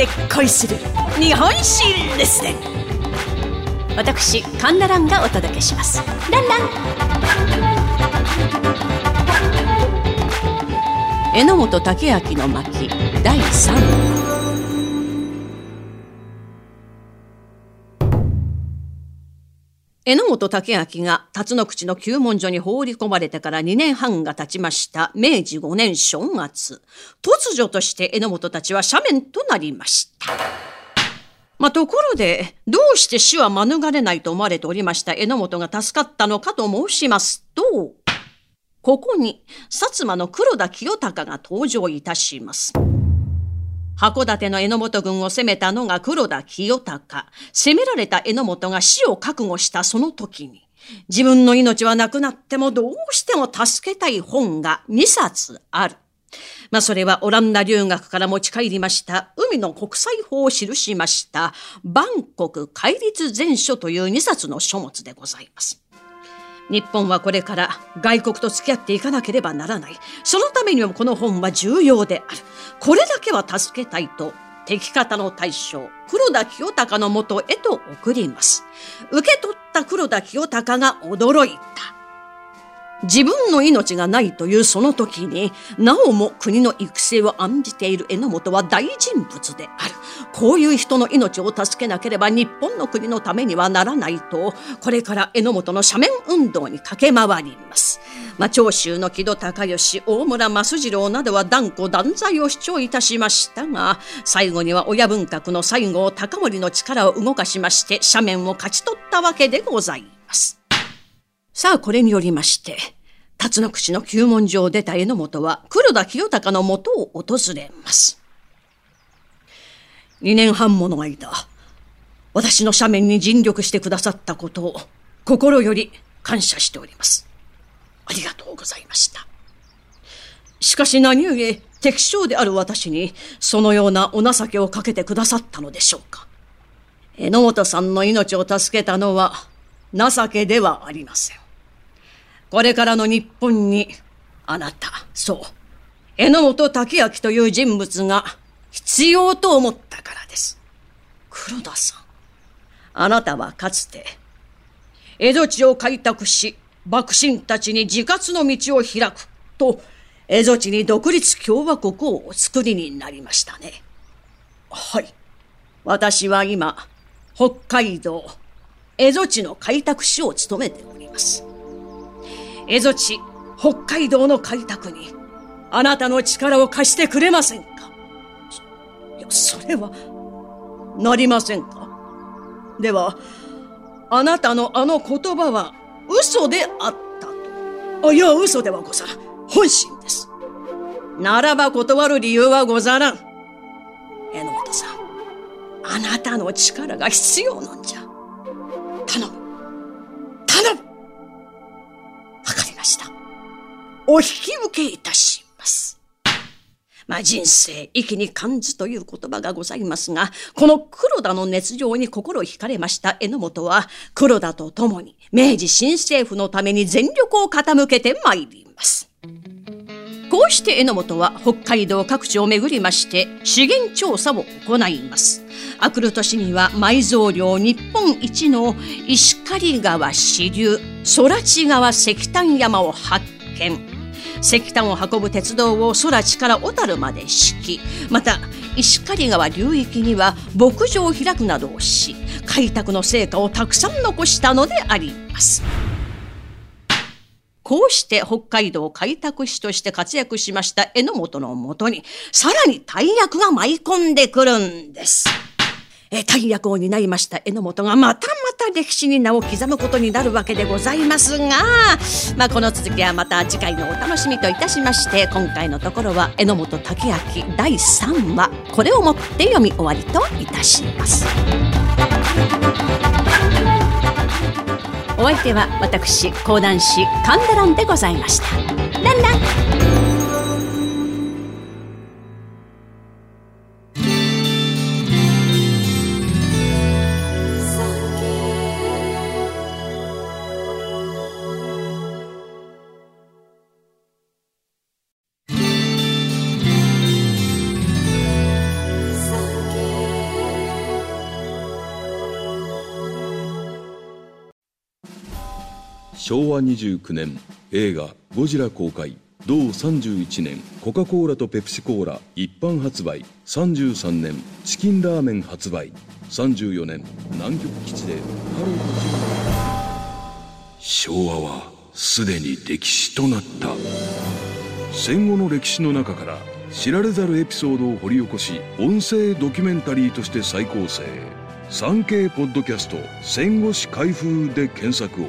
で恋する日本史レッスン私カンナランがお届けします。ランラン。榎本武明の巻第3話。榎本武明が辰野口の旧門所に放り込まれてから2年半が経ちました明治5年正月、突如として榎本たちは斜面となりました。まあ、ところで、どうして死は免れないと思われておりました榎本が助かったのかと申しますと、ここに薩摩の黒田清隆が登場いたします。函館の榎本軍を攻めたのが黒田清隆。攻められた榎本が死を覚悟したその時に、自分の命はなくなってもどうしても助けたい本が2冊ある。まあ、それはオランダ留学から持ち帰りました、海の国際法を記しました、バンコク戒律全書という2冊の書物でございます。日本はこれから外国と付き合っていかなければならない。そのためにもこの本は重要である。これだけは助けたいと、敵方の大将、黒田清隆のもとへと送ります。受け取った黒田清隆が驚いた。自分の命がないというその時に、なおも国の育成を案じている榎本は大人物である。こういう人の命を助けなければ日本の国のためにはならないと、これから榎本の斜面運動に駆け回ります。まあ、長州の木戸孝義、大村益次郎などは断固断罪を主張いたしましたが、最後には親文革の西郷隆盛の力を動かしまして、斜面を勝ち取ったわけでございます。さあ、これによりまして、辰野口の旧門所を出た榎本は黒田清隆のもとを訪れます。二年半もの間、私の斜面に尽力してくださったことを心より感謝しております。ありがとうございました。しかし何故敵将である私にそのようなお情けをかけてくださったのでしょうか。榎本さんの命を助けたのは情けではありません。これからの日本に、あなた、そう、榎本武明という人物が必要と思ったからです。黒田さん、あなたはかつて、江戸地を開拓し、幕臣たちに自活の道を開くと、蝦夷地に独立共和国をお作りになりましたね。はい。私は今、北海道、蝦夷地の開拓使を務めております。蝦夷地、北海道の開拓に、あなたの力を貸してくれませんか？いや、それは、なりませんか？では、あなたのあの言葉は嘘であったと。あ、いや、嘘ではござらん。本心です。ならば断る理由はござらん。榎本さん、あなたの力が必要なんじゃ。頼む。頼むお引き受けいたします。まあ、人生、息に感ずという言葉がございますが、この黒田の熱情に心惹かれました榎本は、黒田と共に明治新政府のために全力を傾けてまいります。こうして榎本は北海道各地を巡りまして資源調査を行います。あくる年には埋蔵量日本一の石狩川支流、空知川石炭山を発見。石炭を運ぶ鉄道を空地から小樽まで敷きまた石狩川流域には牧場を開くなどをし開拓の成果をたくさん残したのであります。こうして北海道開拓使として活躍しました榎本のもとにさらに大役が舞い込んでくるんです。え大役を担いました榎本がまたた歴史に名を刻むことになるわけでございますが、まあ、この続きはまた次回のお楽しみといたしまして今回のところは榎本武明第3話これをもって読み終わりといたします。お相手は私講談師神田蘭でございました。ランラン昭和29年映画「ゴジラ」公開。同31年コカ・コーラとペプシコーラ一般発売。33年チキンラーメン発売。34年南極基地で。ハロー昭和はすでに歴史となった。戦後の歴史の中から知られざるエピソードを掘り起こし音声ドキュメンタリーとして再構成。3K ポッドキャスト戦後史開封で検索を